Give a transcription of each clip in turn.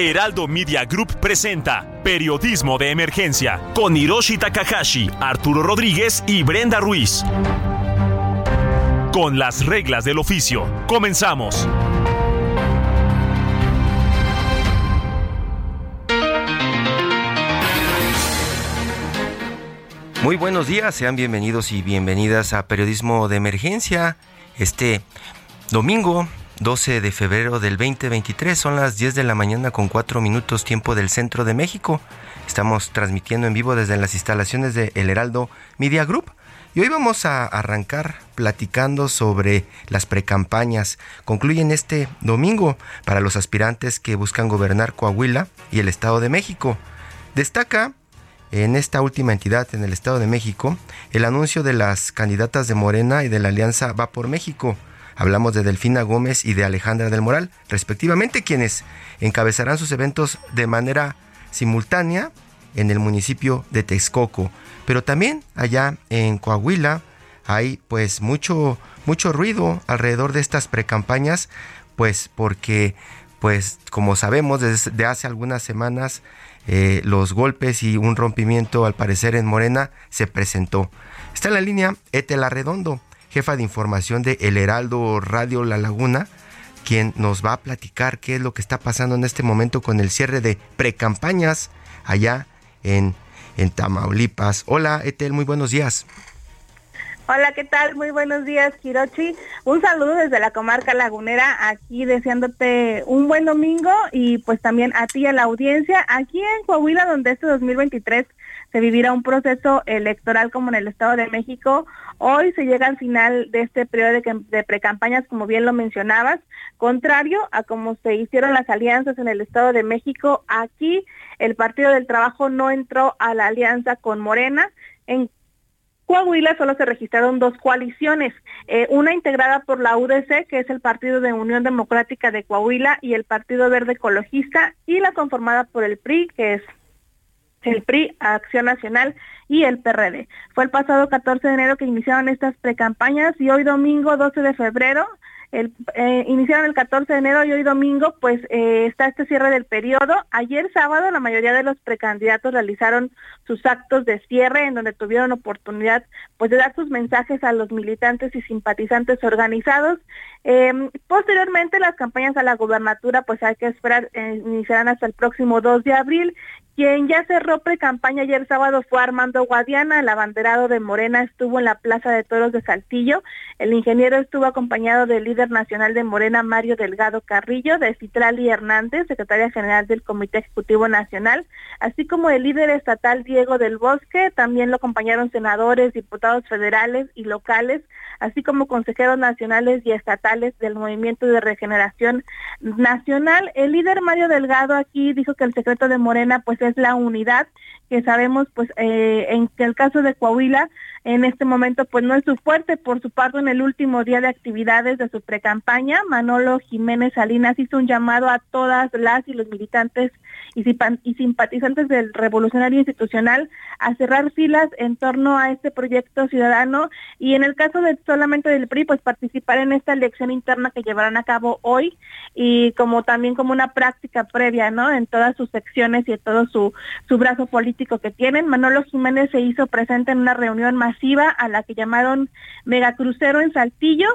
Heraldo Media Group presenta Periodismo de Emergencia con Hiroshi Takahashi, Arturo Rodríguez y Brenda Ruiz. Con las reglas del oficio, comenzamos. Muy buenos días, sean bienvenidos y bienvenidas a Periodismo de Emergencia. Este domingo 12 de febrero del 2023, son las 10 de la mañana con 4 minutos tiempo del centro de México. Estamos transmitiendo en vivo desde las instalaciones de El Heraldo Media Group. Y hoy vamos a arrancar platicando sobre las precampañas. Concluyen este domingo para los aspirantes que buscan gobernar Coahuila y el Estado de México. Destaca en esta última entidad, en el Estado de México, el anuncio de las candidatas de Morena y de la Alianza Va por México. Hablamos de Delfina Gómez y de Alejandra del Moral, respectivamente, quienes encabezarán sus eventos de manera simultánea en el municipio de Texcoco. Pero también allá en Coahuila hay pues mucho, mucho ruido alrededor de estas precampañas, pues porque pues como sabemos desde hace algunas semanas eh, los golpes y un rompimiento al parecer en Morena se presentó. Está en la línea Etel Arredondo, jefa de información de El Heraldo Radio La Laguna, quien nos va a platicar qué es lo que está pasando en este momento con el cierre de precampañas allá en, en Tamaulipas. Hola Etel, muy buenos días. Hola, ¿qué tal? Muy buenos días, Kirochi. Un saludo desde la comarca lagunera, aquí deseándote un buen domingo y pues también a ti, a la audiencia, aquí en Coahuila, donde este 2023 se vivirá un proceso electoral como en el Estado de México. Hoy se llega al final de este periodo de, precampañas, como bien lo mencionabas, contrario a cómo se hicieron las alianzas en el Estado de México. Aquí el Partido del Trabajo no entró a la alianza con Morena. En Coahuila solo se registraron dos coaliciones, eh, una integrada por la UDC, que es el Partido de Unión Democrática de Coahuila, y el Partido Verde Ecologista, y la conformada por el PRI, que es el PRI, Acción Nacional y el PRD. Fue el pasado 14 de enero que iniciaron estas precampañas y hoy domingo 12 de febrero eh, iniciaron el 14 de enero y hoy domingo pues eh, está este cierre del periodo. Ayer sábado la mayoría de los precandidatos realizaron sus actos de cierre en donde tuvieron oportunidad pues de dar sus mensajes a los militantes y simpatizantes organizados. Eh, posteriormente las campañas a la gubernatura pues hay que esperar, eh, iniciarán hasta el próximo 2 de abril quien ya cerró pre-campaña ayer sábado fue Armando Guadiana, el abanderado de Morena estuvo en la Plaza de Toros de Saltillo, el ingeniero estuvo acompañado del líder nacional de Morena, Mario Delgado Carrillo, de Citrali Hernández, secretaria general del Comité Ejecutivo Nacional, así como el líder estatal Diego del Bosque, también lo acompañaron senadores, diputados federales y locales, así como consejeros nacionales y estatales del Movimiento de Regeneración Nacional. El líder Mario Delgado aquí dijo que el secreto de Morena pues es la unidad que sabemos pues eh, en el caso de Coahuila en este momento pues no es su fuerte. Por su parte, en el último día de actividades de su precampaña, Manolo Jiménez Salinas hizo un llamado a todas las y los militantes y simpatizantes del Revolucionario Institucional a cerrar filas en torno a este proyecto ciudadano y en el caso de solamente del PRI, pues participar en esta elección interna que llevarán a cabo hoy y como también como una práctica previa, ¿no? En todas sus secciones y en todo su, su brazo político que tienen. Manolo Jiménez se hizo presente en una reunión a la que llamaron Megacrucero en Saltillo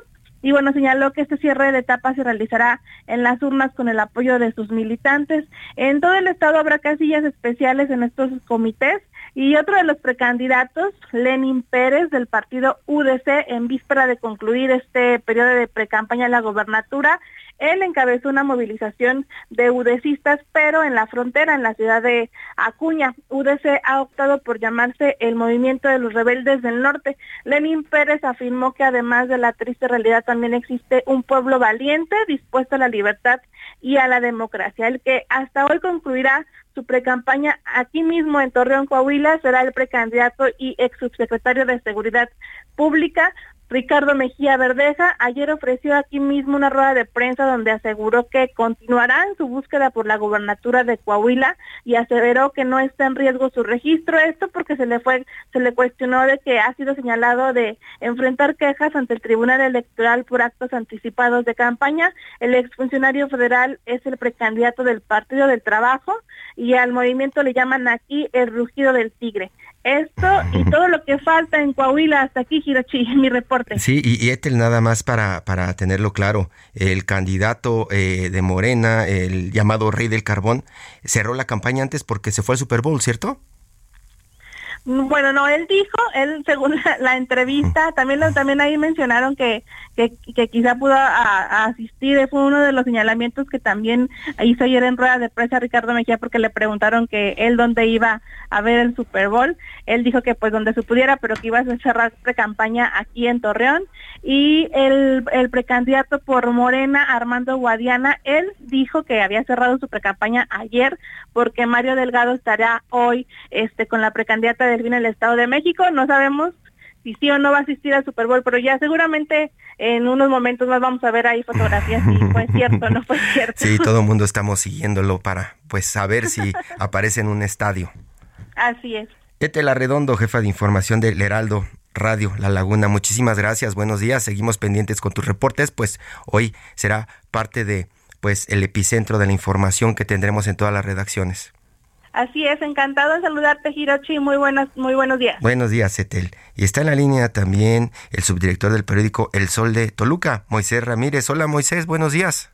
y bueno, señaló que este cierre de etapa se realizará en las urnas con el apoyo de sus militantes. En todo el estado habrá casillas especiales en estos comités y otro de los precandidatos, Lenin Pérez del partido UDC, en víspera de concluir este periodo de precampaña en la gobernatura, Él encabezó una movilización de UDCistas, pero en la frontera, en la ciudad de Acuña. UDC ha optado por llamarse el Movimiento de los Rebeldes del Norte. Lenin Pérez afirmó que además de la triste realidad también existe un pueblo valiente dispuesto a la libertad y a la democracia. El que hasta hoy concluirá su precampaña aquí mismo en Torreón, Coahuila, será el precandidato y ex subsecretario de Seguridad Pública, Ricardo Mejía Verdeja ayer ofreció aquí mismo una rueda de prensa donde aseguró que continuará en su búsqueda por la gobernatura de Coahuila y aseveró que no está en riesgo su registro. Esto porque se le fue, se le cuestionó de que ha sido señalado de enfrentar quejas ante el Tribunal Electoral por actos anticipados de campaña. El exfuncionario federal es el precandidato del Partido del Trabajo y al movimiento le llaman aquí el rugido del tigre. Esto y todo lo que falta en Coahuila, hasta aquí, Hirochi, mi reporte. Sí, y, Etel, nada más para, para tenerlo claro, el candidato eh, de Morena, el llamado Rey del Carbón, cerró la campaña antes porque se fue al Super Bowl, ¿cierto? Bueno, no, él dijo, él según la, entrevista, también también ahí mencionaron que, que, quizá pudo asistir, fue uno de los señalamientos que también hizo ayer en rueda de prensa Ricardo Mejía porque le preguntaron que él dónde iba a ver el Super Bowl, él dijo que pues donde se pudiera, pero que iba a cerrar pre-campaña aquí en Torreón. Y el, el precandidato por Morena, Armando Guadiana, él dijo que había cerrado su pre-campaña ayer porque Mario Delgado estará hoy este con la precandidata de en el Estado de México. No sabemos si sí o no va a asistir al Super Bowl, pero ya seguramente en unos momentos más vamos a ver ahí fotografías si fue cierto o no fue cierto. Sí, todo el mundo estamos siguiéndolo para pues saber si aparece en un estadio. Así es. Etela Redondo, jefa de información del Heraldo Radio La Laguna. Muchísimas gracias, buenos días. Seguimos pendientes con tus reportes, pues hoy será parte de pues el epicentro de la información que tendremos en todas las redacciones. Así es, encantado de saludarte, Hirochi. Muy buenos, muy buenos días. Buenos días, Etel. Y está en la línea también el subdirector del periódico El Sol de Toluca, Moisés Ramírez. Hola, Moisés, buenos días.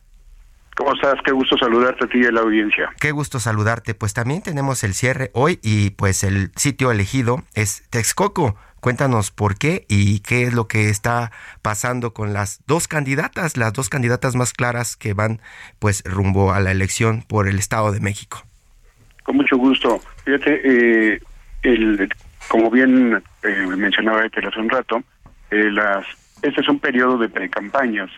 ¿Cómo estás? Qué gusto saludarte a ti y a la audiencia. Qué gusto saludarte. Pues también tenemos el cierre hoy y pues el sitio elegido es Texcoco. Cuéntanos por qué y qué es lo que está pasando con las dos candidatas, las dos candidatas más claras que van pues rumbo a la elección por el Estado de México. Con mucho gusto. Fíjate, eh, el, como bien eh, mencionaba este hace un rato, eh, las, este es un periodo de precampañas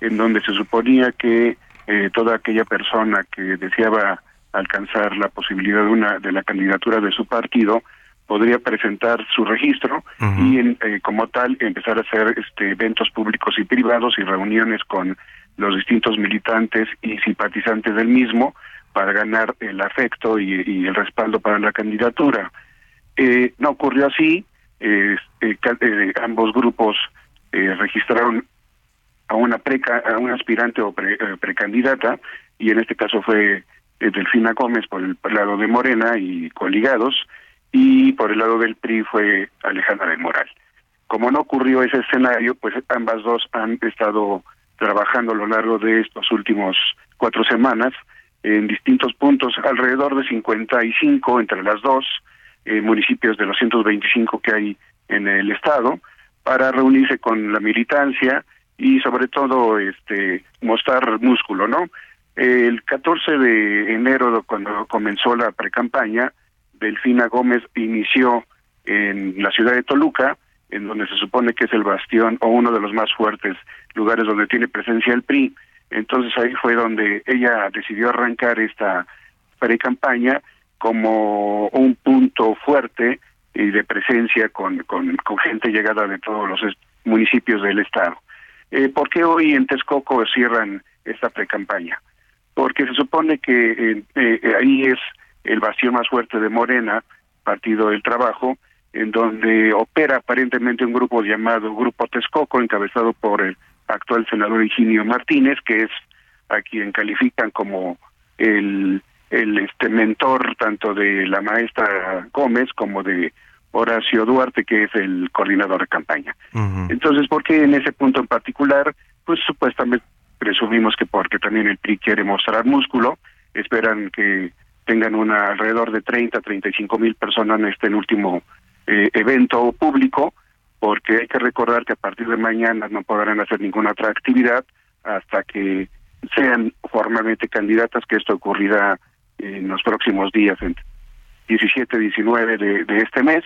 en donde se suponía que eh, toda aquella persona que deseaba alcanzar la posibilidad de una de la candidatura de su partido podría presentar su registro y en, como tal empezar a hacer este eventos públicos y privados y reuniones con los distintos militantes y simpatizantes del mismo para ganar el afecto y, el respaldo para la candidatura. Eh, no ocurrió así, eh, eh, ambos grupos registraron a una preca, a un aspirante o precandidata y en este caso fue Delfina Gómez por el, lado de Morena y coligados y por el lado del PRI fue Alejandra del Moral. Como no ocurrió ese escenario, pues ambas dos han estado trabajando a lo largo de estos últimos cuatro semanas en distintos puntos, alrededor de 55 entre las dos eh, municipios de los 125 que hay en el estado, para reunirse con la militancia y sobre todo este mostrar músculo, ¿no? El 14 de enero, cuando comenzó la precampaña, Delfina Gómez inició en la ciudad de Toluca, en donde se supone que es el bastión o uno de los más fuertes lugares donde tiene presencia el PRI, entonces ahí fue donde ella decidió arrancar esta pre-campaña como un punto fuerte y de presencia con, con, gente llegada de todos los municipios del estado. Eh, ¿Por qué hoy en Texcoco cierran esta pre-campaña? Porque se supone que eh, eh, ahí es el vacío más fuerte de Morena, Partido del Trabajo, en donde opera aparentemente un grupo llamado Grupo Texcoco, encabezado por el actual senador Higinio Martínez, que es a quien califican como el, el este mentor tanto de la maestra Gómez como de Horacio Duarte, que es el coordinador de campaña. Entonces, ¿por qué en ese punto en particular? Pues supuestamente presumimos que porque también el PRI quiere mostrar músculo, esperan que tengan una alrededor de 30, 35 mil personas en este último eh, evento público, porque hay que recordar que a partir de mañana no podrán hacer ninguna otra actividad hasta que sean formalmente candidatas, que esto ocurrirá en los próximos días, en 17, 19 de, de este mes,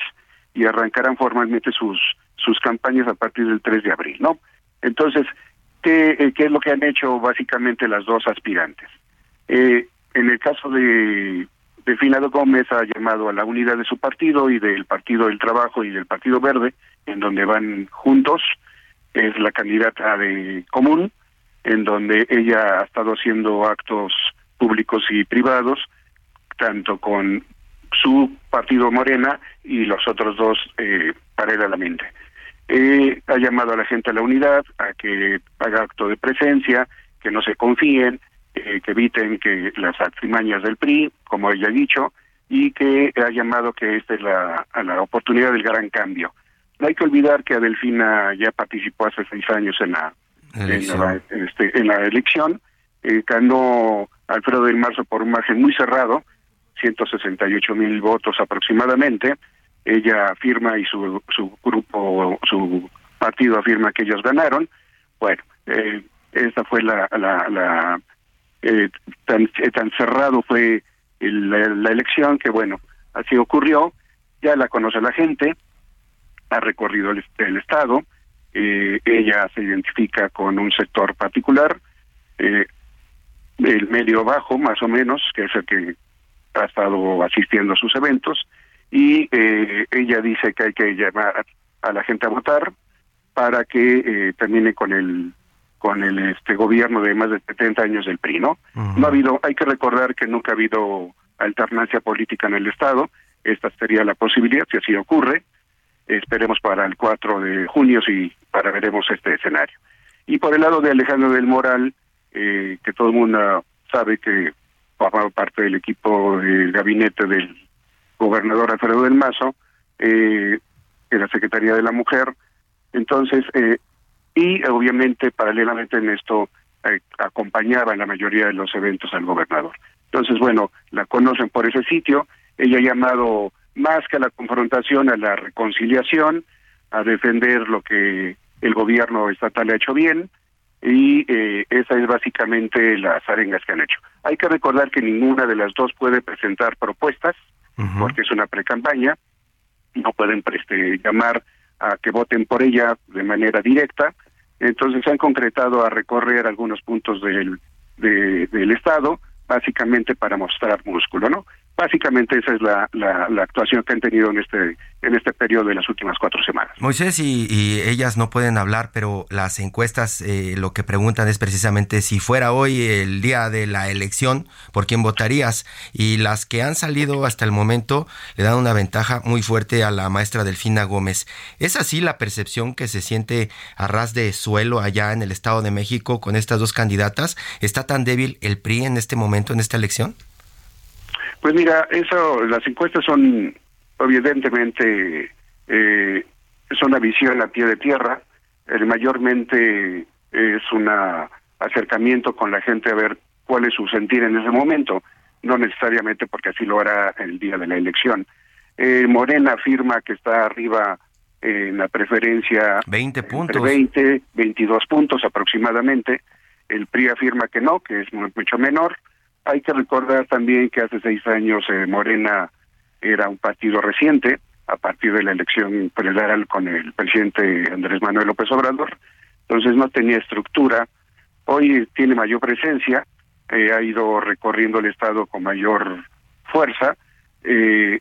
y arrancarán formalmente sus sus campañas a partir del 3 de abril, ¿no? Entonces, ¿qué, eh, qué es lo que han hecho básicamente las dos aspirantes? Eh, en el caso de Finado Gómez ha llamado a la unidad de su partido y del Partido del Trabajo y del Partido Verde, en donde van juntos, es la candidata de común, en donde ella ha estado haciendo actos públicos y privados, tanto con su partido Morena y los otros dos eh, paralelamente. Eh, ha llamado a la gente a la unidad, a que haga acto de presencia, que no se confíen, eh, que eviten que las artimañas del PRI, como ella ha dicho, y que ha llamado que esta es la, a la oportunidad del gran cambio. No hay que olvidar que Adelfina ya participó hace seis años en la, en la, este, en la elección, eh, ganó Alfredo del Marzo por un margen muy cerrado, 168 mil votos aproximadamente, ella afirma y su, su grupo, su partido afirma que ellos ganaron. Bueno, eh, esta fue la, la, la eh, tan, eh, tan cerrado fue el, la, la, elección que bueno, así ocurrió, ya la conoce la gente, ha recorrido el, el estado, eh, ella se identifica con un sector particular, eh, el medio bajo más o menos, que es el que ha estado asistiendo a sus eventos, y eh, ella dice que hay que llamar a la gente a votar para que eh, termine con el con el este gobierno de más de 70 años del PRI, ¿no? Uh -huh. No ha habido, hay que recordar que nunca ha habido alternancia política en el Estado, esta sería la posibilidad, si así ocurre, esperemos para el 4 de junio si para veremos este escenario. Y por el lado de Alejandro del Moral, eh, que todo el mundo sabe que formaba parte del equipo del gabinete del gobernador Alfredo del Mazo, eh, en la Secretaría de la Mujer. Entonces, eh, y obviamente paralelamente en esto eh, acompañaba en la mayoría de los eventos al gobernador. Entonces, bueno, la conocen por ese sitio, ella ha llamado más que a la confrontación, a la reconciliación, a defender lo que el gobierno estatal ha hecho bien, y eh, esa es básicamente las arengas que han hecho. Hay que recordar que ninguna de las dos puede presentar propuestas, uh -huh. porque es una pre-campaña, no pueden este, llamar a que voten por ella de manera directa, entonces se han concretado a recorrer algunos puntos del, de, del Estado, básicamente para mostrar músculo, ¿no? Básicamente esa es la, la, actuación que han tenido en este en este periodo de las últimas cuatro semanas. Moisés y, y ellas no pueden hablar, pero las encuestas eh, lo que preguntan es precisamente si fuera hoy el día de la elección, ¿por quién votarías? Y las que han salido hasta el momento le dan una ventaja muy fuerte a la maestra Delfina Gómez. ¿Es así la percepción que se siente a ras de suelo allá en el Estado de México con estas dos candidatas? ¿Está tan débil el PRI en este momento, en esta elección? Pues mira, eso, las encuestas son evidentemente eh, es una visión a pie de tierra, eh, mayormente es un acercamiento con la gente a ver cuál es su sentir en ese momento, no necesariamente porque así lo hará el día de la elección. Eh, Morena afirma que está arriba en la preferencia 20 puntos. 20, 22 puntos aproximadamente. El PRI afirma que no, que es mucho menor. Hay que recordar también que hace seis años eh, Morena era un partido reciente, a partir de la elección federal con el presidente Andrés Manuel López Obrador, entonces no tenía estructura. Hoy tiene mayor presencia, eh, ha ido recorriendo el Estado con mayor fuerza. Eh,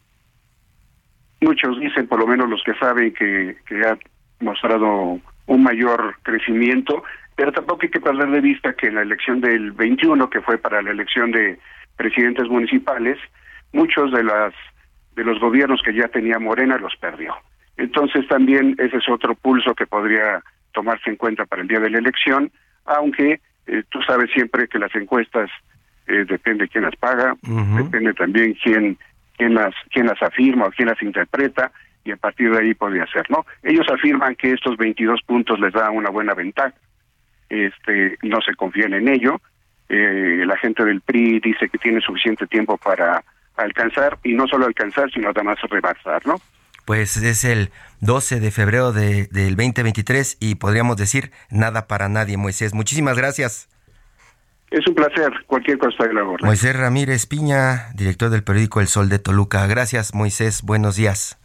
muchos dicen, por lo menos los que saben, que, que ha mostrado un mayor crecimiento, pero tampoco hay que perder de vista que en la elección del 21, que fue para la elección de presidentes municipales, muchos de las de los gobiernos que ya tenía Morena los perdió. Entonces también ese es otro pulso que podría tomarse en cuenta para el día de la elección, aunque eh, tú sabes siempre que las encuestas eh, depende quién las paga, uh -huh. depende también quién quién las quién las afirma o quién las interpreta y a partir de ahí podría ser, ¿no? Ellos afirman que estos 22 puntos les da una buena ventaja este no se confían en ello. Eh, la gente del PRI dice que tiene suficiente tiempo para alcanzar y no solo alcanzar, sino además rebasar, ¿no? Pues es el 12 de febrero de, del 2023 y podríamos decir nada para nadie, Moisés. Muchísimas gracias. Es un placer, cualquier cosa de la. Moisés Ramírez Piña, director del periódico El Sol de Toluca. Gracias, Moisés. Buenos días.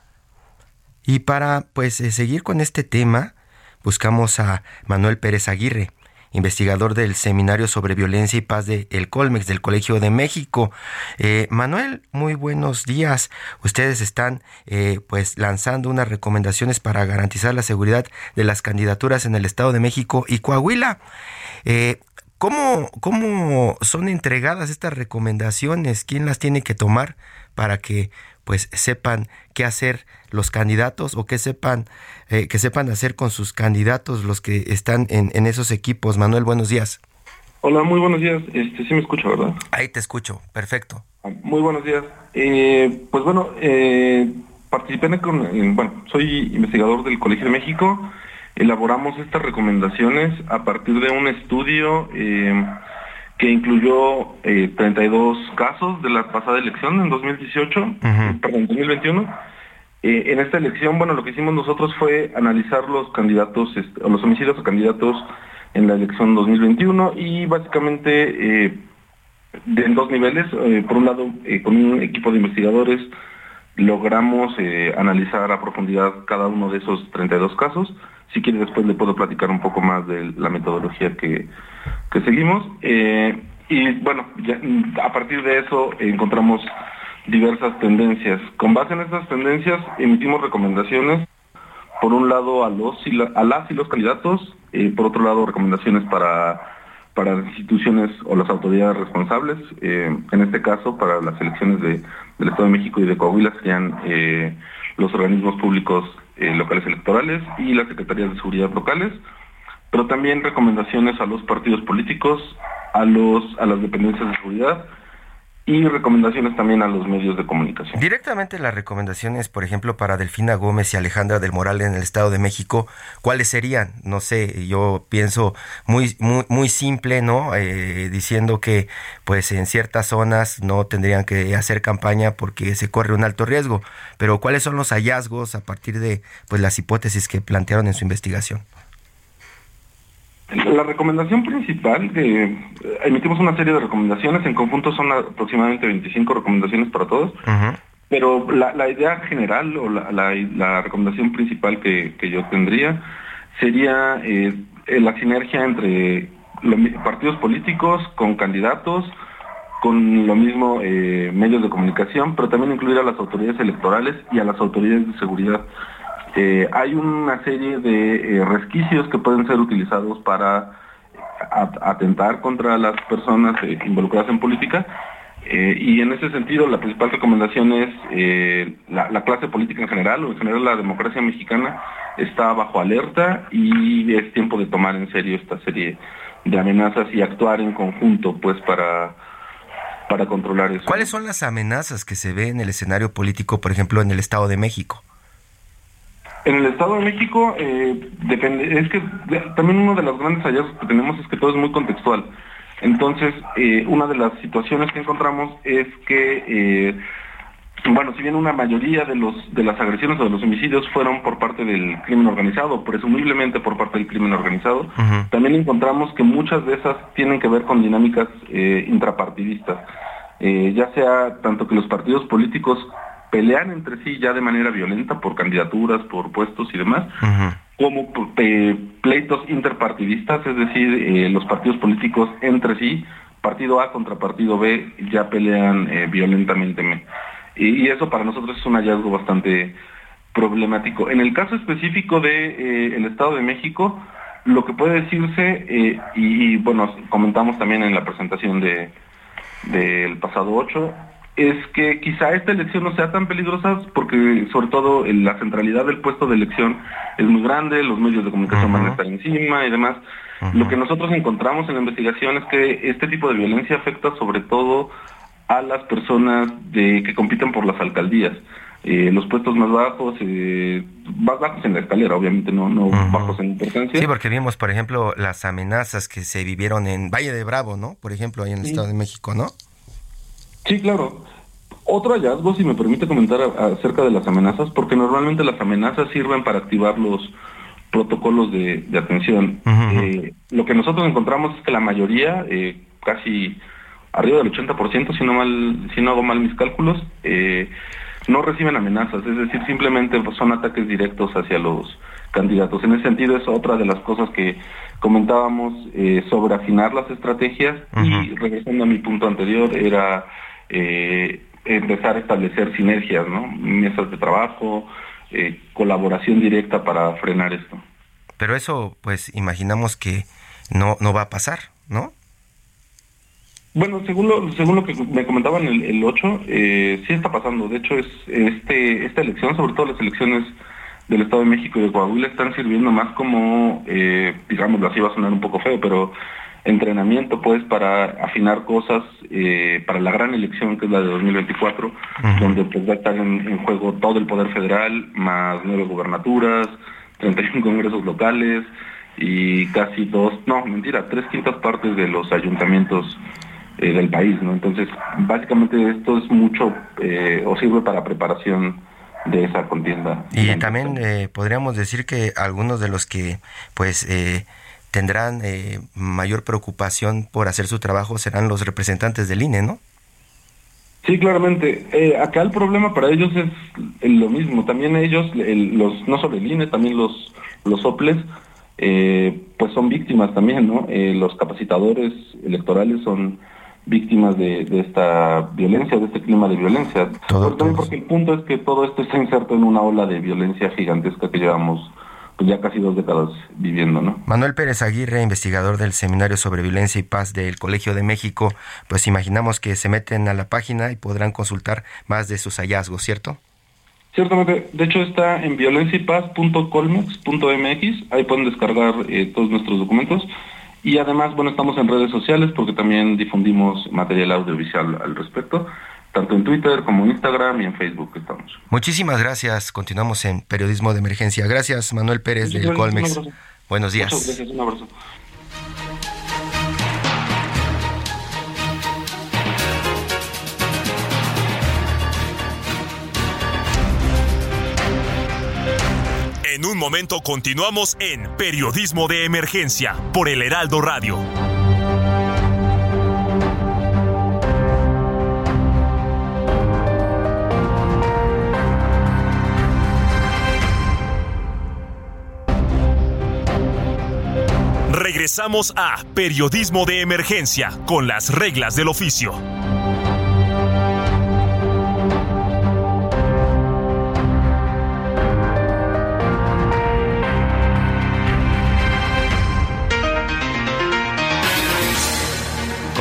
Y para pues eh, seguir con este tema, buscamos a Manuel Pérez Aguirre, investigador del Seminario sobre Violencia y Paz de El Colmex del Colegio de México. Eh, Manuel, muy buenos días. Ustedes están eh, pues lanzando unas recomendaciones para garantizar la seguridad de las candidaturas en el Estado de México y Coahuila. Eh, ¿cómo, ¿Cómo son entregadas estas recomendaciones? ¿Quién las tiene que tomar para que pues sepan qué hacer los candidatos o qué sepan eh, que sepan hacer con sus candidatos los que están en, en, esos equipos. Manuel, buenos días. Hola, muy buenos días. Este sí me escucho, ¿verdad? Ahí te escucho, perfecto. Ah, muy buenos días. Eh, pues bueno, eh, participé con, bueno, soy investigador del Colegio de México. Elaboramos estas recomendaciones a partir de un estudio eh, que incluyó eh, 32 casos de la pasada elección en 2018, uh -huh. perdón, 2021. Eh, en esta elección, bueno, lo que hicimos nosotros fue analizar los candidatos, este, o los homicidios o candidatos en la elección 2021 y básicamente eh, en dos niveles. Eh, por un lado, con un equipo de investigadores logramos analizar a profundidad cada uno de esos 32 casos. Si quiere después le puedo platicar un poco más de la metodología que, que seguimos. Eh, y bueno, a partir de eso encontramos diversas tendencias. Con base en estas tendencias emitimos recomendaciones, por un lado a, los y a las y los candidatos, eh, por otro lado recomendaciones para, para las instituciones o las autoridades responsables, eh, en este caso para las elecciones de, del Estado de México y de Coahuila serían eh, los organismos públicos eh, locales electorales y las secretarías de seguridad locales, pero también recomendaciones a los partidos políticos, a los a las dependencias de seguridad y recomendaciones también a los medios de comunicación. Directamente las recomendaciones, por ejemplo, para Delfina Gómez y Alejandra del Moral en el Estado de México, ¿cuáles serían? No sé, yo pienso muy muy muy simple, ¿no? Eh, diciendo que pues en ciertas zonas no tendrían que hacer campaña porque se corre un alto riesgo, pero ¿cuáles son los hallazgos a partir de pues las hipótesis que plantearon en su investigación? La recomendación principal, que emitimos una serie de recomendaciones, en conjunto son aproximadamente 25 recomendaciones para todos, uh -huh. pero la, la, idea general o la, la, la recomendación principal que, que, yo tendría sería eh, la sinergia entre los partidos políticos con candidatos, con lo mismo eh, medios de comunicación, pero también incluir a las autoridades electorales y a las autoridades de seguridad. Eh, hay una serie de eh, resquicios que pueden ser utilizados para atentar contra las personas eh, involucradas en política y en ese sentido la principal recomendación es la, la, clase política en general o en general la democracia mexicana está bajo alerta y es tiempo de tomar en serio esta serie de amenazas y actuar en conjunto pues para para controlar eso. ¿Cuáles son las amenazas que se ve en el escenario político, por ejemplo, en el Estado de México? En el Estado de México, eh, depende, es que también uno de los grandes hallazgos que tenemos es que todo es muy contextual. Entonces, eh, una de las situaciones que encontramos es que, eh, bueno, si bien una mayoría de los de las agresiones o de los homicidios fueron por parte del crimen organizado, presumiblemente por parte del crimen organizado, uh -huh. también encontramos que muchas de esas tienen que ver con dinámicas intrapartidistas. ya sea tanto que los partidos políticos pelean entre sí ya de manera violenta por candidaturas, por puestos y demás, uh -huh. como eh, pleitos interpartidistas, es decir, eh, los partidos políticos entre sí, partido A contra partido B, ya pelean eh, violentamente. Y, y, eso para nosotros es un hallazgo bastante problemático. En el caso específico de el Estado de México, lo que puede decirse, y, y, bueno, comentamos también en la presentación de del pasado 8, es que quizá esta elección no sea tan peligrosa porque sobre todo la centralidad del puesto de elección es muy grande, los medios de comunicación uh -huh. van a estar encima y demás. Uh -huh. Lo que nosotros encontramos en la investigación es que este tipo de violencia afecta sobre todo a las personas de que compiten por las alcaldías. Eh, los puestos más bajos, eh, más bajos en la escalera, obviamente, no, no uh -huh. bajos en importancia. Sí, porque vimos, por ejemplo, las amenazas que se vivieron en Valle de Bravo, ¿no? Por ejemplo, ahí en el sí. Estado de México, ¿no? Sí, claro. Otro hallazgo, si me permite comentar acerca de las amenazas, porque normalmente las amenazas sirven para activar los protocolos de, atención. Eh, lo que nosotros encontramos es que la mayoría, eh, casi arriba del 80%, si no, mal, si no hago mal mis cálculos, eh, no reciben amenazas, es decir, simplemente son ataques directos hacia los candidatos. En ese sentido es otra de las cosas que comentábamos sobre afinar las estrategias y regresando a mi punto anterior era empezar a establecer sinergias, ¿no? Mesas de trabajo, eh, colaboración directa para frenar esto. Pero eso, pues, imaginamos que no, no va a pasar, ¿no? Bueno, según lo, según lo que me comentaban el, el 8, eh, sí está pasando. De hecho, es este esta elección, sobre todo las elecciones del Estado de México y de Coahuila, están sirviendo más como, eh, digamos, así va a sonar un poco feo, pero entrenamiento pues para afinar cosas eh, para la gran elección que es la de 2024, donde pues va a estar en, juego todo el poder federal, más nueve gubernaturas, 31 congresos locales y casi dos, no, mentira, tres quintas partes de los ayuntamientos eh, del país, ¿no? Entonces, básicamente esto es mucho eh, o sirve para preparación de esa contienda. Y también podríamos decir que algunos de los que pues tendrán eh, mayor preocupación por hacer su trabajo serán los representantes del INE, ¿no? Sí, claramente. Eh, acá el problema para ellos es lo mismo. También ellos, los no solo el INE, también los, los OPLES, eh, pues son víctimas también, ¿no? los capacitadores electorales son víctimas de, esta violencia, de este clima de violencia. también porque el punto es que todo esto está inserto en una ola de violencia gigantesca que llevamos pues ya casi dos décadas viviendo, ¿no? Manuel Pérez Aguirre, investigador del Seminario sobre Violencia y Paz del Colegio de México, pues imaginamos que se meten a la página y podrán consultar más de sus hallazgos, ¿cierto? Ciertamente, de hecho está en violenciapaz.colmex.mx, ahí pueden descargar eh, todos nuestros documentos y además, bueno, estamos en redes sociales porque también difundimos material audiovisual al respecto tanto en Twitter como en Instagram y en Facebook estamos. Muchísimas gracias. Continuamos en Periodismo de Emergencia. Gracias, Manuel Pérez del Colmex. Buenos días. Muchas gracias, un abrazo. En un momento continuamos en Periodismo de Emergencia por el Heraldo Radio. Regresamos a Periodismo de Emergencia con las reglas del oficio.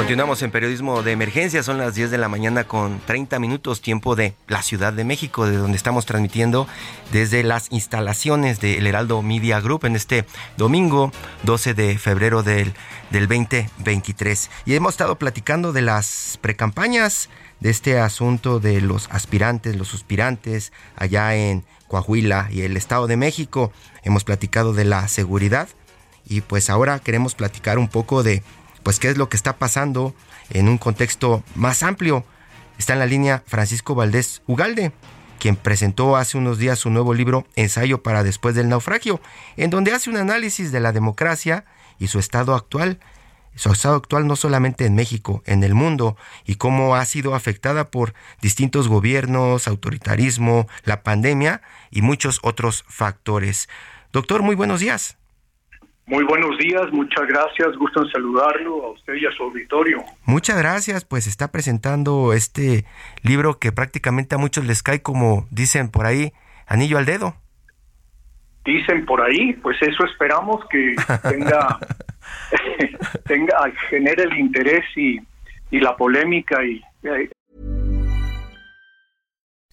Continuamos en periodismo de emergencia, son las 10 de la mañana con 30 minutos tiempo de la Ciudad de México, de donde estamos transmitiendo desde las instalaciones del Heraldo Media Group en este domingo 12 de febrero del, del 2023. Y hemos estado platicando de las precampañas, de este asunto de los aspirantes, los suspirantes allá en Coahuila y el Estado de México. Hemos platicado de la seguridad y pues ahora queremos platicar un poco de pues qué es lo que está pasando en un contexto más amplio. Está en la línea Francisco Valdés Ugalde, quien presentó hace unos días su nuevo libro Ensayo para después del naufragio, en donde hace un análisis de la democracia y su estado actual, su estado actual no solamente en México, en el mundo, y cómo ha sido afectada por distintos gobiernos, autoritarismo, la pandemia y muchos otros factores. Doctor, muy buenos días. Muy buenos días, muchas gracias, gusto en saludarlo a usted y a su auditorio. Muchas gracias, pues está presentando este libro que prácticamente a muchos les cae como dicen por ahí, anillo al dedo. Dicen por ahí, pues eso esperamos que tenga, tenga genere el interés y, y la polémica y eh,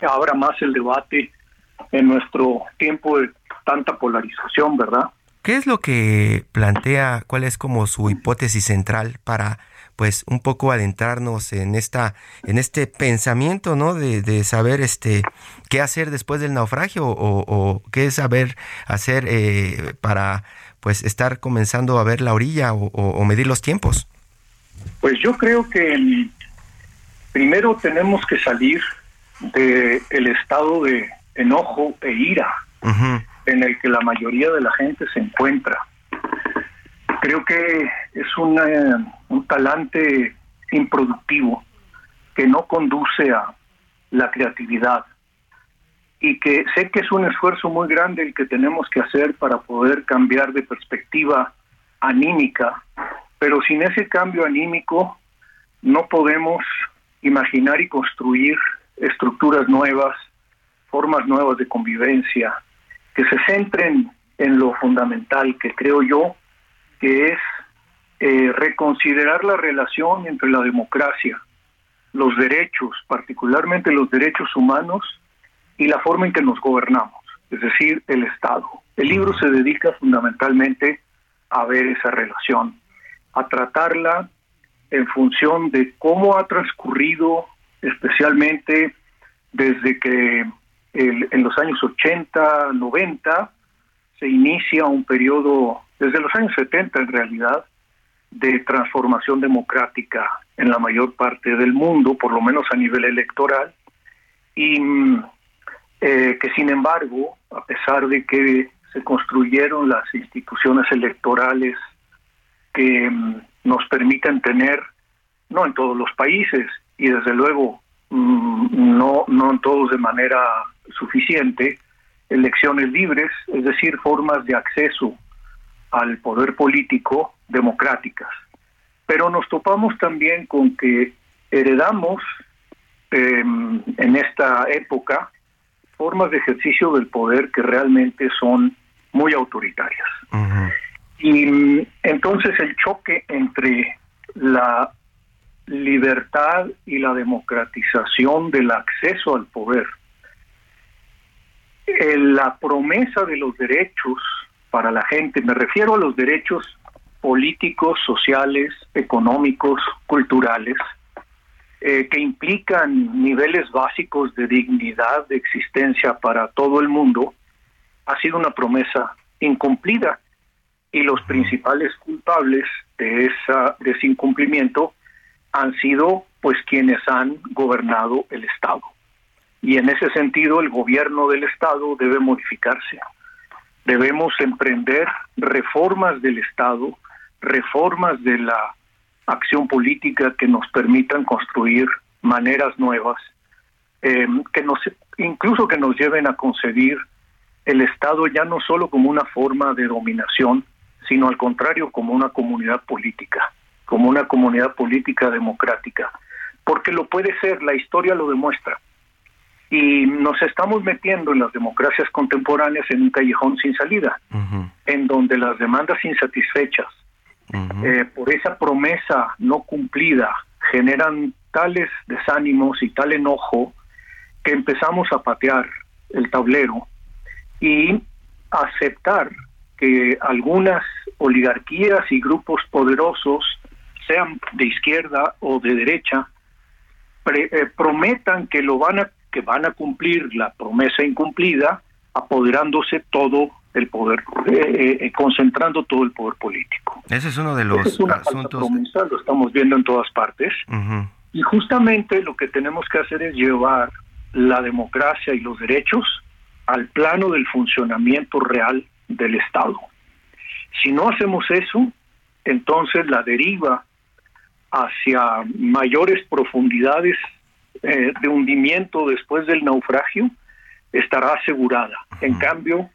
Abra más el debate en nuestro tiempo de tanta polarización, ¿verdad? ¿Qué es lo que plantea, cuál es como su hipótesis central para pues un poco adentrarnos en esta en este pensamiento no de, de saber este qué hacer después del naufragio o, o qué saber hacer eh, para pues estar comenzando a ver la orilla o, o medir los tiempos pues yo creo que primero tenemos que salir del el estado de enojo e ira en el que la mayoría de la gente se encuentra. Creo que es un talante improductivo que no conduce a la creatividad y que sé que es un esfuerzo muy grande el que tenemos que hacer para poder cambiar de perspectiva anímica, pero sin ese cambio anímico no podemos imaginar y construir estructuras nuevas, formas nuevas de convivencia, que se centren en lo fundamental, que creo yo que es eh, reconsiderar la relación entre la democracia, los derechos, particularmente los derechos humanos, y la forma en que nos gobernamos, es decir, el Estado. El libro se dedica fundamentalmente a ver esa relación, a tratarla en función de cómo ha transcurrido, especialmente desde que en los años 80, 90, se inicia un periodo, desde los años 70 en realidad, de transformación democrática en la mayor parte del mundo, por lo menos a nivel electoral, y eh, que sin embargo, a pesar de que se construyeron las instituciones electorales que mm, nos permiten tener, no en todos los países, y desde luego mm, no, no en todos de manera suficiente, elecciones libres, es decir, formas de acceso al poder político democráticas. Pero nos topamos también con que heredamos em, en esta época formas de ejercicio del poder que realmente son muy autoritarias. Y entonces el choque entre la libertad y la democratización del acceso al poder. Eh, la promesa de los derechos para la gente, me refiero a los derechos políticos, sociales, económicos, culturales, eh, que implican niveles básicos de dignidad, de existencia para todo el mundo, ha sido una promesa incumplida. Y los principales culpables de, esa, de ese incumplimiento han sido pues quienes han gobernado el Estado y en ese sentido el gobierno del Estado debe modificarse. Debemos emprender reformas del Estado, reformas de la acción política que nos permitan construir maneras nuevas, eh, que nos, incluso que nos lleven a concebir el Estado ya no solo como una forma de dominación, sino al contrario como una comunidad política, como una comunidad política democrática, porque lo puede ser, la historia lo demuestra. Y nos estamos metiendo en las democracias contemporáneas en un callejón sin salida, en donde las demandas insatisfechas eh, por esa promesa no cumplida generan tales desánimos y tal enojo que empezamos a patear el tablero y aceptar que algunas oligarquías y grupos poderosos, sean de izquierda o de derecha, eh, prometan que lo van a que van a cumplir la promesa incumplida, apoderándose todo el poder, eh, eh, concentrando todo el poder político. Ese es uno de los es una asuntos. Promesa, lo estamos viendo en todas partes. Y justamente lo que tenemos que hacer es llevar la democracia y los derechos al plano del funcionamiento real del Estado. Si no hacemos eso, entonces la deriva hacia mayores profundidades eh, de hundimiento después del naufragio estará asegurada. En cambio,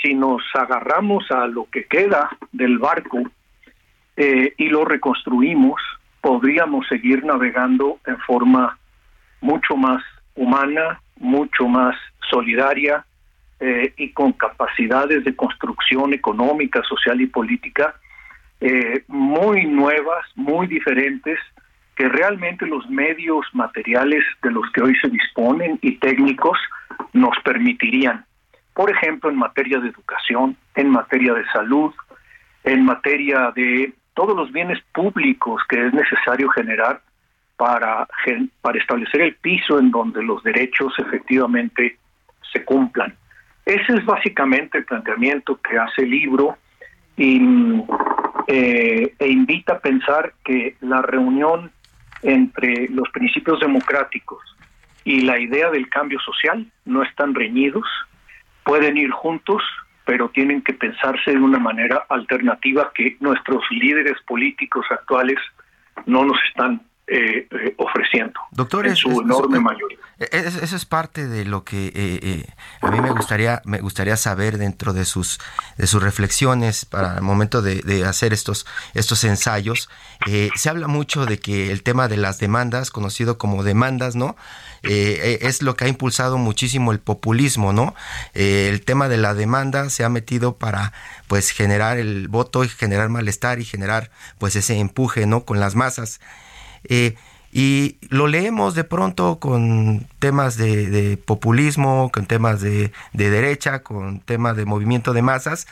si nos agarramos a lo que queda del barco eh, y lo reconstruimos, podríamos seguir navegando en forma mucho más humana, mucho más solidaria eh, y con capacidades de construcción económica, social y política muy nuevas, muy diferentes que realmente los medios materiales de los que hoy se disponen y técnicos nos permitirían, por ejemplo, en materia de educación, en materia de salud, en materia de todos los bienes públicos que es necesario generar para, para establecer el piso en donde los derechos efectivamente se cumplan. Ese es básicamente el planteamiento que hace el libro y, eh, e invita a pensar que la reunión entre los principios democráticos y la idea del cambio social no están reñidos, pueden ir juntos, pero tienen que pensarse de una manera alternativa que nuestros líderes políticos actuales no nos están eh, eh, ofreciendo Doctor, en su enorme mayoría. Eso es parte de lo que eh, a mí me gustaría me gustaría saber dentro de sus de sus reflexiones para el momento de, hacer estos estos ensayos. se habla mucho de que el tema de las demandas, conocido como demandas, ¿no? es lo que ha impulsado muchísimo el populismo, ¿no? el tema de la demanda se ha metido para pues generar el voto y generar malestar y generar pues ese empuje, ¿no? Con las masas. Eh, y lo leemos de pronto con temas de, populismo, con temas de, derecha, con temas de movimiento de masas,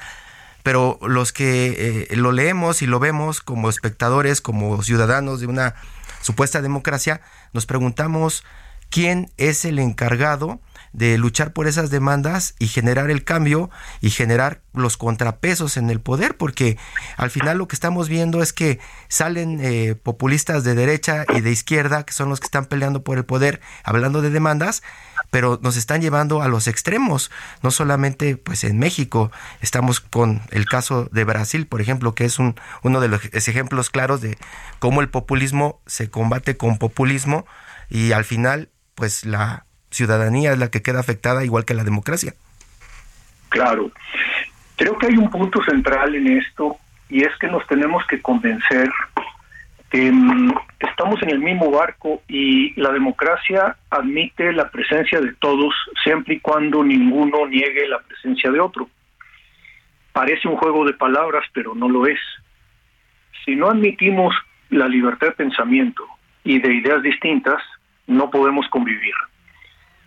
pero los que eh, lo leemos y lo vemos como espectadores, como ciudadanos de una supuesta democracia, nos preguntamos quién es el encargado de luchar por esas demandas y generar el cambio y generar los contrapesos en el poder, porque al final lo que estamos viendo es que salen eh, populistas de derecha y de izquierda, que son los que están peleando por el poder, hablando de demandas, pero nos están llevando a los extremos, no solamente pues en México, estamos con el caso de Brasil, por ejemplo, que es un, uno de los ejemplos claros de cómo el populismo se combate con populismo y al final pues la ciudadanía es la que queda afectada igual que la democracia. Claro. Creo que hay un punto central en esto y es que nos tenemos que convencer que mm, estamos en el mismo barco y la democracia admite la presencia de todos siempre y cuando ninguno niegue la presencia de otro. Parece un juego de palabras, pero no lo es. Si no admitimos la libertad de pensamiento y de ideas distintas, no podemos convivir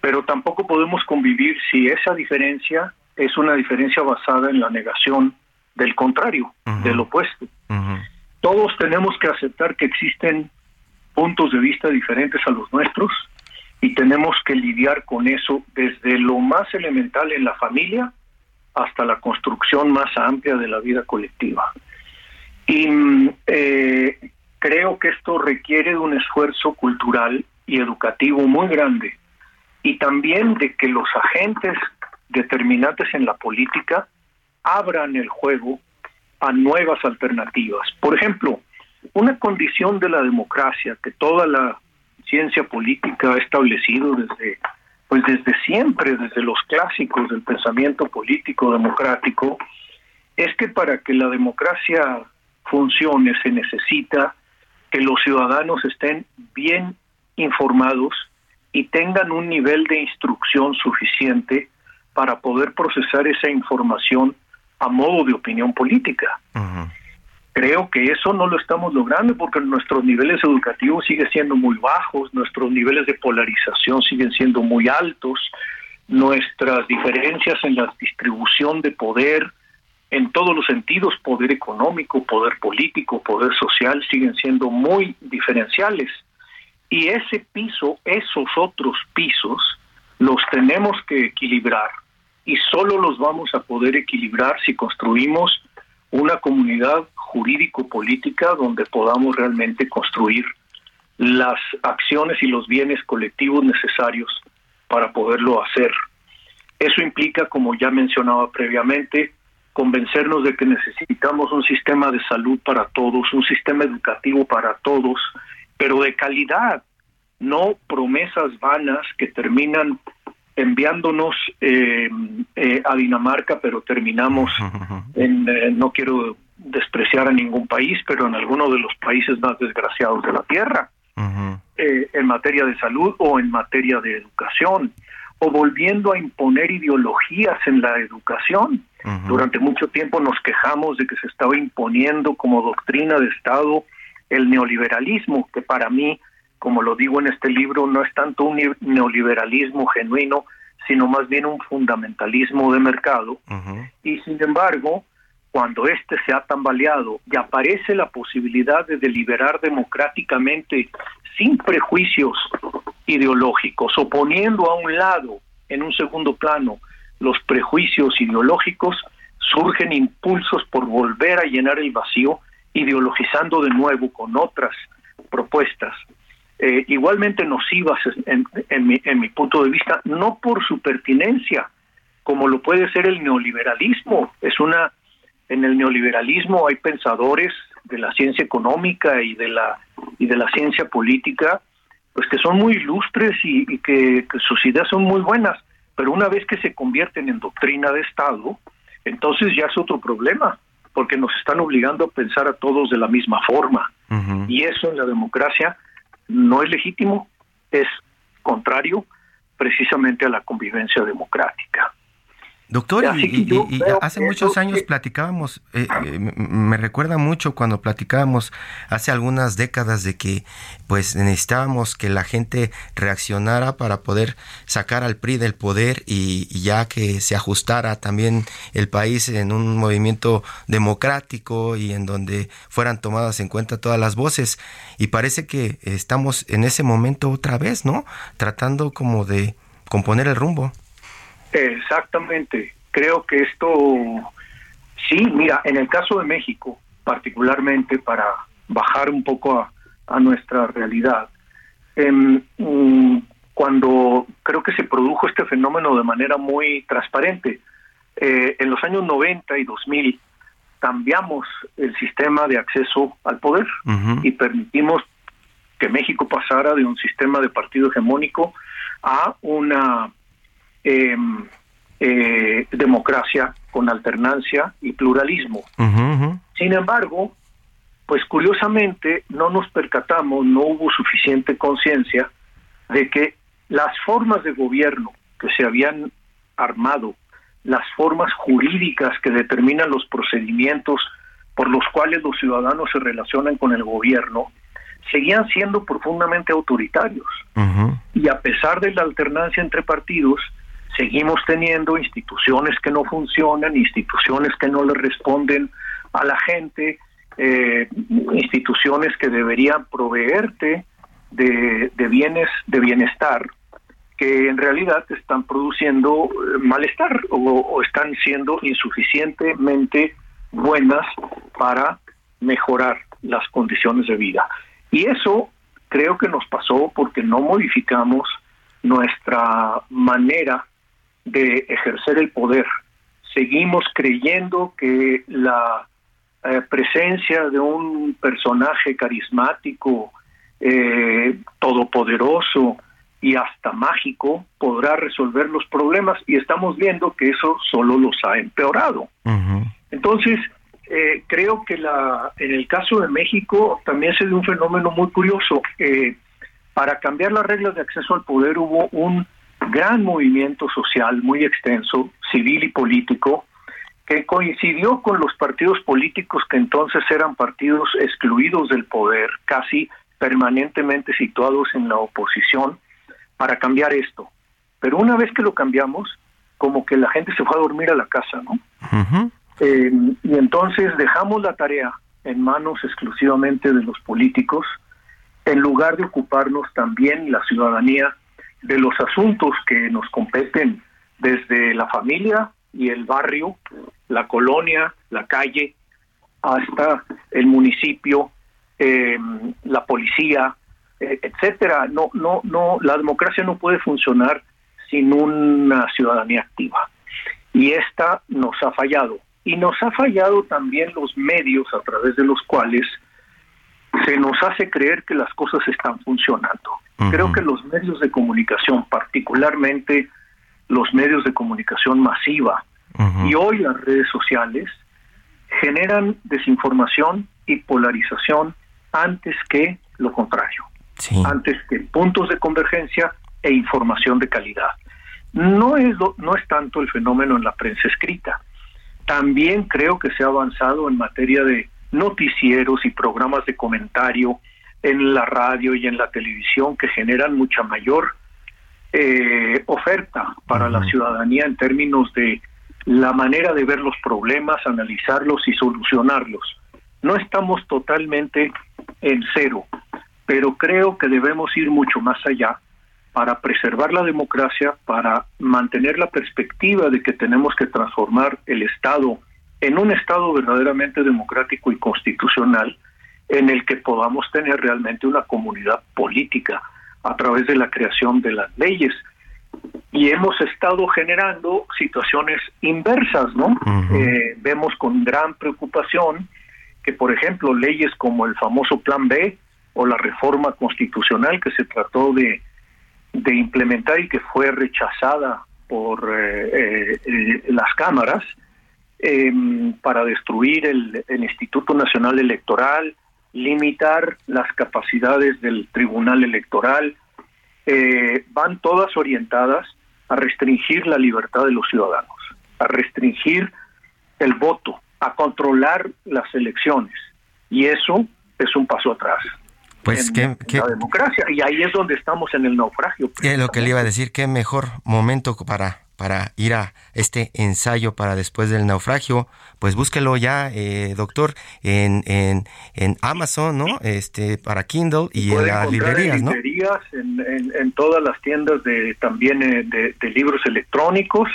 pero tampoco podemos convivir si esa diferencia es una diferencia basada en la negación del contrario, del opuesto. Todos tenemos que aceptar que existen puntos de vista diferentes a los nuestros y tenemos que lidiar con eso desde lo más elemental en la familia hasta la construcción más amplia de la vida colectiva. Y eh, creo que esto requiere de un esfuerzo cultural y educativo muy grande y también de que los agentes determinantes en la política abran el juego a nuevas alternativas. Por ejemplo, una condición de la democracia que toda la ciencia política ha establecido desde pues desde siempre, desde los clásicos del pensamiento político democrático, es que para que la democracia funcione se necesita que los ciudadanos estén bien informados y tengan un nivel de instrucción suficiente para poder procesar esa información a modo de opinión política. Creo que eso no lo estamos logrando porque nuestros niveles educativos siguen siendo muy bajos, nuestros niveles de polarización siguen siendo muy altos, nuestras diferencias en la distribución de poder, en todos los sentidos, poder económico, poder político, poder social, siguen siendo muy diferenciales. Y ese piso, esos otros pisos, los tenemos que equilibrar y solo los vamos a poder equilibrar si construimos una comunidad jurídico-política donde podamos realmente construir las acciones y los bienes colectivos necesarios para poderlo hacer. Eso implica, como ya mencionaba previamente, convencernos de que necesitamos un sistema de salud para todos, un sistema educativo para todos, pero de calidad, no promesas vanas que terminan enviándonos eh, eh, a Dinamarca, pero terminamos en, eh, no quiero despreciar a ningún país, pero en alguno de los países más desgraciados de la Tierra, en materia de salud o en materia de educación, o volviendo a imponer ideologías en la educación. Durante mucho tiempo nos quejamos de que se estaba imponiendo como doctrina de Estado el neoliberalismo, que para mí, como lo digo en este libro, no es tanto un neoliberalismo genuino, sino más bien un fundamentalismo de mercado. Y sin embargo, cuando éste se ha tambaleado y aparece la posibilidad de deliberar democráticamente sin prejuicios ideológicos, o poniendo a un lado, en un segundo plano, los prejuicios ideológicos, surgen impulsos por volver a llenar el vacío, ideologizando de nuevo con otras propuestas eh, igualmente nocivas en, mi, en mi punto de vista, no por su pertinencia, como lo puede ser el neoliberalismo. Es una en el neoliberalismo hay pensadores de la ciencia económica y de la y de la ciencia política, pues que son muy ilustres y, que, sus ideas son muy buenas, pero una vez que se convierten en doctrina de Estado, entonces ya es otro problema, porque nos están obligando a pensar a todos de la misma forma. Y eso en la democracia no es legítimo, es contrario precisamente a la convivencia democrática. Doctor, y, hace muchos años platicábamos, eh, eh, me recuerda mucho cuando platicábamos hace algunas décadas de que pues necesitábamos que la gente reaccionara para poder sacar al PRI del poder y, ya que se ajustara también el país en un movimiento democrático y en donde fueran tomadas en cuenta todas las voces. Y parece que estamos en ese momento otra vez, ¿no? Tratando como de componer el rumbo. Exactamente. Creo que esto, sí, mira, en el caso de México, particularmente para bajar un poco a, nuestra realidad, em, mm, cuando creo que se produjo este fenómeno de manera muy transparente, eh, en los años 90 y 2000 cambiamos el sistema de acceso al poder y permitimos que México pasara de un sistema de partido hegemónico a una eh, eh, democracia con alternancia y pluralismo. Sin embargo, pues curiosamente no nos percatamos, no hubo suficiente conciencia de que las formas de gobierno que se habían armado, las formas jurídicas que determinan los procedimientos por los cuales los ciudadanos se relacionan con el gobierno, seguían siendo profundamente autoritarios. Y a pesar de la alternancia entre partidos, seguimos teniendo instituciones que no funcionan, instituciones que no le responden a la gente, eh, instituciones que deberían proveerte de, bienes de bienestar que en realidad están produciendo eh, malestar o, están siendo insuficientemente buenas para mejorar las condiciones de vida. Y eso creo que nos pasó porque no modificamos nuestra manera de ejercer el poder. Seguimos creyendo que la eh, presencia de un personaje carismático, eh, todopoderoso y hasta mágico podrá resolver los problemas y estamos viendo que eso solo los ha empeorado. Entonces, eh, creo que la, en el caso de México también se dio un fenómeno muy curioso. para cambiar las reglas de acceso al poder hubo un gran movimiento social muy extenso, civil y político, que coincidió con los partidos políticos que entonces eran partidos excluidos del poder, casi permanentemente situados en la oposición, para cambiar esto. Pero una vez que lo cambiamos, como que la gente se fue a dormir a la casa, ¿no? Eh, y entonces dejamos la tarea en manos exclusivamente de los políticos, en lugar de ocuparnos también la ciudadanía de los asuntos que nos competen desde la familia y el barrio, la colonia, la calle, hasta el municipio, em, la policía, eh, etcétera. No, no, no, la democracia no puede funcionar sin una ciudadanía activa. Y esta nos ha fallado. Y nos ha fallado también los medios a través de los cuales se nos hace creer que las cosas están funcionando. Creo que los medios de comunicación, particularmente los medios de comunicación masiva y hoy las redes sociales, generan desinformación y polarización antes que lo contrario, antes que puntos de convergencia e información de calidad. No es, no es tanto el fenómeno en la prensa escrita. También creo que se ha avanzado en materia de noticieros y programas de comentario en la radio y en la televisión que generan mucha mayor eh, oferta para la ciudadanía en términos de la manera de ver los problemas, analizarlos y solucionarlos. No estamos totalmente en cero, pero creo que debemos ir mucho más allá para preservar la democracia, para mantener la perspectiva de que tenemos que transformar el Estado en un Estado verdaderamente democrático y constitucional, en el que podamos tener realmente una comunidad política a través de la creación de las leyes. Y hemos estado generando situaciones inversas, ¿no? Eh, vemos con gran preocupación que, por ejemplo, leyes como el famoso Plan B o la reforma constitucional que se trató de, de implementar y que fue rechazada por eh, eh, las cámaras em, para destruir el, el Instituto Nacional Electoral, limitar las capacidades del Tribunal Electoral, eh, van todas orientadas a restringir la libertad de los ciudadanos, a restringir el voto, a controlar las elecciones. Y eso es un paso atrás. Pues que la democracia y ahí es donde estamos en el naufragio. Es lo que le iba a decir, qué mejor momento para para ir a este ensayo para después del naufragio, pues búsquelo ya, eh, doctor, en, en, en, Amazon, ¿no? Este, para Kindle y en las librerías, ¿no? En librerías, en, en, todas las tiendas de también eh, de, libros electrónicos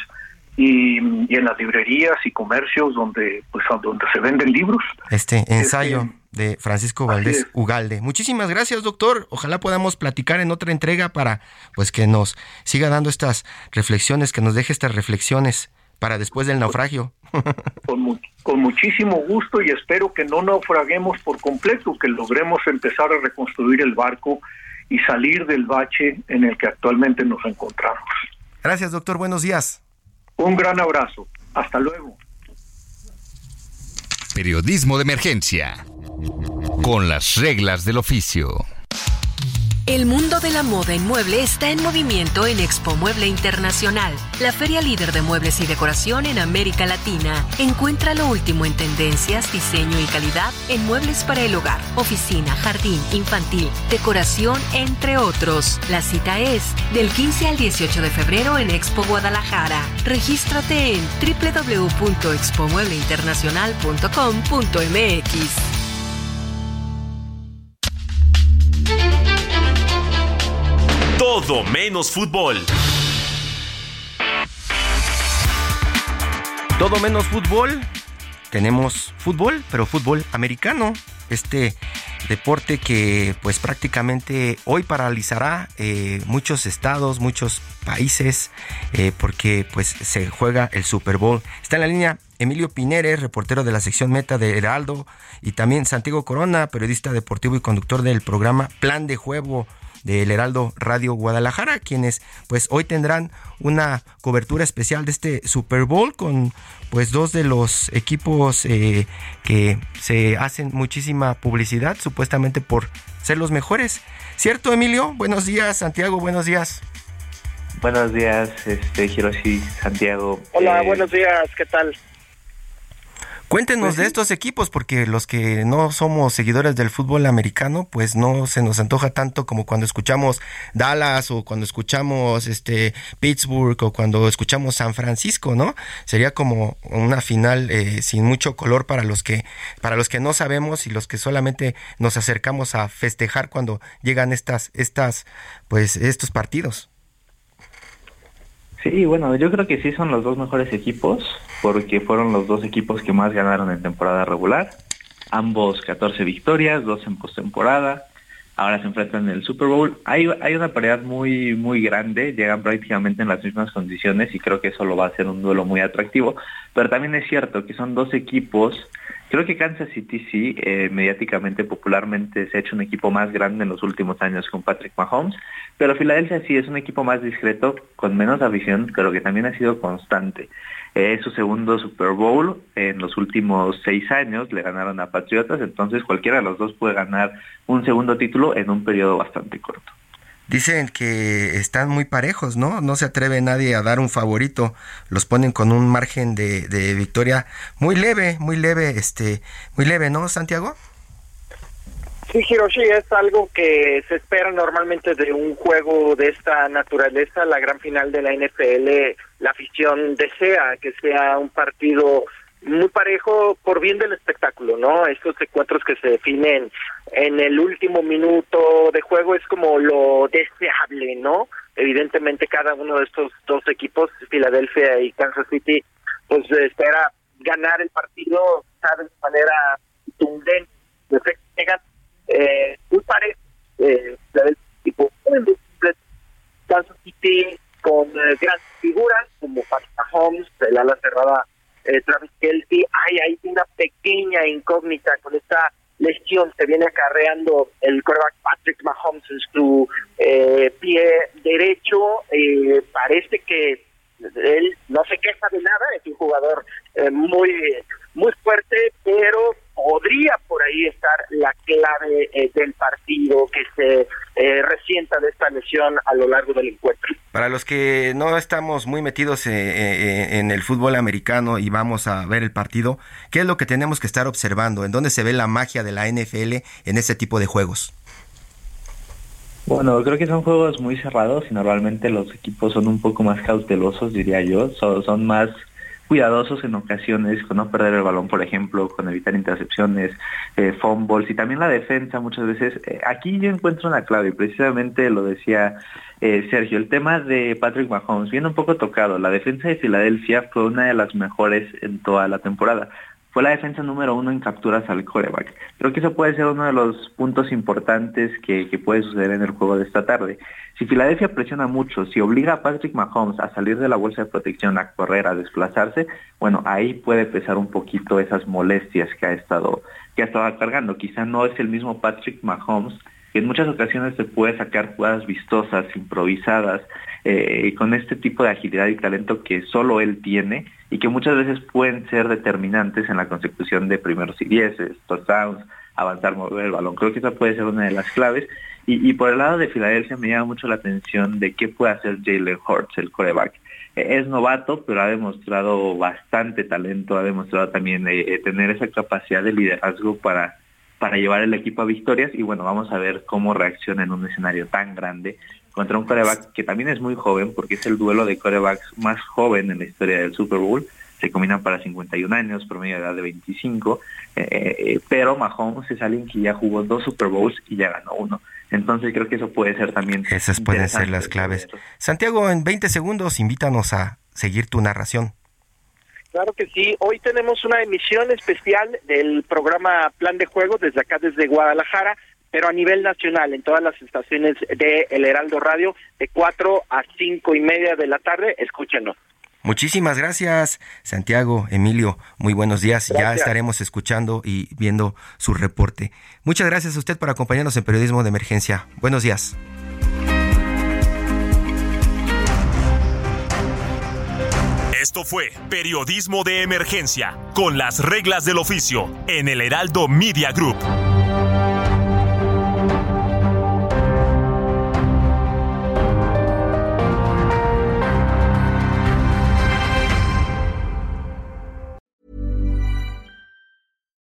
y, y, en las librerías y comercios donde, pues, donde se venden libros. Este ensayo. Este, de Francisco Valdés Ugalde. Muchísimas gracias, doctor. Ojalá podamos platicar en otra entrega para pues que nos siga dando estas reflexiones, que nos deje estas reflexiones para después del naufragio. Con, con muchísimo gusto y espero que no naufraguemos por completo, que logremos empezar a reconstruir el barco y salir del bache en el que actualmente nos encontramos. Gracias, doctor. Buenos días. Un gran abrazo. Hasta luego. Periodismo de emergencia con las reglas del oficio. El mundo de la moda en mueble está en movimiento en Expo Mueble Internacional, la feria líder de muebles y decoración en América Latina. Encuentra lo último en tendencias, diseño y calidad en muebles para el hogar, oficina, jardín, infantil, decoración, entre otros. La cita es del 15 al 18 de febrero en Expo Guadalajara. Regístrate en www.expomuebleinternacional.com.mx. Todo menos fútbol. Todo menos fútbol. Tenemos fútbol, pero fútbol americano. Este deporte que pues prácticamente hoy paralizará eh, muchos estados, muchos países, eh, porque pues se juega el Super Bowl. Está en la línea Emilio Pinere, reportero de la sección Meta de Heraldo, y también Santiago Corona, periodista deportivo y conductor del programa Plan de Juego del Heraldo Radio Guadalajara, quienes pues hoy tendrán una cobertura especial de este Super Bowl con pues dos de los equipos eh, que se hacen muchísima publicidad supuestamente por ser los mejores. ¿Cierto, Emilio? Buenos días, Santiago, buenos días. Buenos días, este Hiroshi, Santiago. Hola, eh, buenos días, ¿qué tal? Cuéntenos pues de estos equipos, porque los que no somos seguidores del fútbol americano, pues no se nos antoja tanto como cuando escuchamos Dallas o cuando escuchamos este Pittsburgh o cuando escuchamos San Francisco, ¿no? Sería como una final eh, sin mucho color para los que para los que no sabemos y los que solamente nos acercamos a festejar cuando llegan estas estas pues estos partidos. Sí, bueno, yo creo que sí son los dos mejores equipos, porque fueron los dos equipos que más ganaron en temporada regular. Ambos 14 victorias, dos en postemporada. Ahora se enfrentan en el Super Bowl. Hay, hay una paridad muy, muy grande, llegan prácticamente en las mismas condiciones y creo que eso lo va a hacer un duelo muy atractivo. Pero también es cierto que son dos equipos Creo que Kansas City sí, eh, mediáticamente, popularmente, se ha hecho un equipo más grande en los últimos años con Patrick Mahomes, pero Filadelfia sí es un equipo más discreto, con menos afición, pero que también ha sido constante. es su segundo Super Bowl en los últimos seis años, le ganaron a Patriotas, entonces cualquiera de los dos puede ganar un segundo título en un periodo bastante corto. Dicen que están muy parejos, ¿no? No se atreve nadie a dar un favorito. Los ponen con un margen de, victoria muy leve, muy leve, este, muy leve, ¿no, Santiago? Sí, Hiroshi, es algo que se espera normalmente de un juego de esta naturaleza, la gran final de la NFL. La afición desea que sea un partido muy parejo por bien del espectáculo, ¿no? Estos encuentros que se definen en el último minuto de juego es como lo deseable, ¿no? Evidentemente cada uno de estos dos equipos, Filadelfia y Kansas City, pues espera ganar el partido, de manera tundente, eh, muy parejo, eh, tipo Kansas City con eh, grandes figuras como Patrick Mahomes, el ala cerrada eh, Travis Kelsey, hay ahí una pequeña incógnita con esta lesión se viene acarreando el quarterback Patrick Mahomes en su eh, pie derecho. Eh, parece que él no se queja de nada, es un jugador eh, muy muy fuerte, pero podría por ahí estar la clave eh, del partido que se eh, resienta de esta lesión a lo largo del encuentro. Para los que no estamos muy metidos eh, en el fútbol americano y vamos a ver el partido, ¿qué es lo que tenemos que estar observando? ¿En dónde se ve la magia de la NFL en este tipo de juegos? Bueno, creo que son juegos muy cerrados y normalmente los equipos son un poco más cautelosos, diría yo. Son, son más cuidadosos en ocasiones con no perder el balón, por ejemplo, con evitar intercepciones, eh, fumbles y también la defensa muchas veces. Eh, aquí yo encuentro una clave, precisamente lo decía eh, Sergio, el tema de Patrick Mahomes viene un poco tocado. La defensa de Filadelfia fue una de las mejores en toda la temporada fue la defensa número uno en capturas al coreback. Creo que eso puede ser uno de los puntos importantes que, que, puede suceder en el juego de esta tarde. Si Filadelfia presiona mucho, si obliga a Patrick Mahomes a salir de la bolsa de protección, a correr, a desplazarse, bueno, ahí puede pesar un poquito esas molestias que ha estado, que ha estado cargando. Quizá no es el mismo Patrick Mahomes que en muchas ocasiones se puede sacar jugadas vistosas, improvisadas, eh, con este tipo de agilidad y talento que solo él tiene y que muchas veces pueden ser determinantes en la consecución de primeros y dieces, touchdowns, avanzar, mover el balón. Creo que esa puede ser una de las claves. Y, por el lado de Filadelfia me llama mucho la atención de qué puede hacer Jalen Hurts, el coreback. Eh, es novato, pero ha demostrado bastante talento, ha demostrado también eh, tener esa capacidad de liderazgo para para llevar el equipo a victorias y bueno, vamos a ver cómo reacciona en un escenario tan grande contra un coreback que también es muy joven porque es el duelo de corebacks más joven en la historia del Super Bowl. Se combinan para 51 años, promedio de edad de 25, eh, eh, pero Mahomes es alguien que ya jugó dos Super Bowls y ya ganó uno. Entonces creo que eso puede ser también. Esas pueden ser las claves. Santiago, en 20 segundos, invítanos a seguir tu narración. Claro que sí. Hoy tenemos una emisión especial del programa Plan de Juego desde acá, desde Guadalajara, pero a nivel nacional, en todas las estaciones de El Heraldo Radio, de 4 a cinco y media de la tarde. Escúchenos. Muchísimas gracias, Santiago, Emilio. Muy buenos días. Ya estaremos escuchando y viendo su reporte. Muchas gracias a usted por acompañarnos en Periodismo de Emergencia. Buenos días. Esto fue Periodismo de Emergencia, con las reglas del oficio, en el Heraldo Media Group.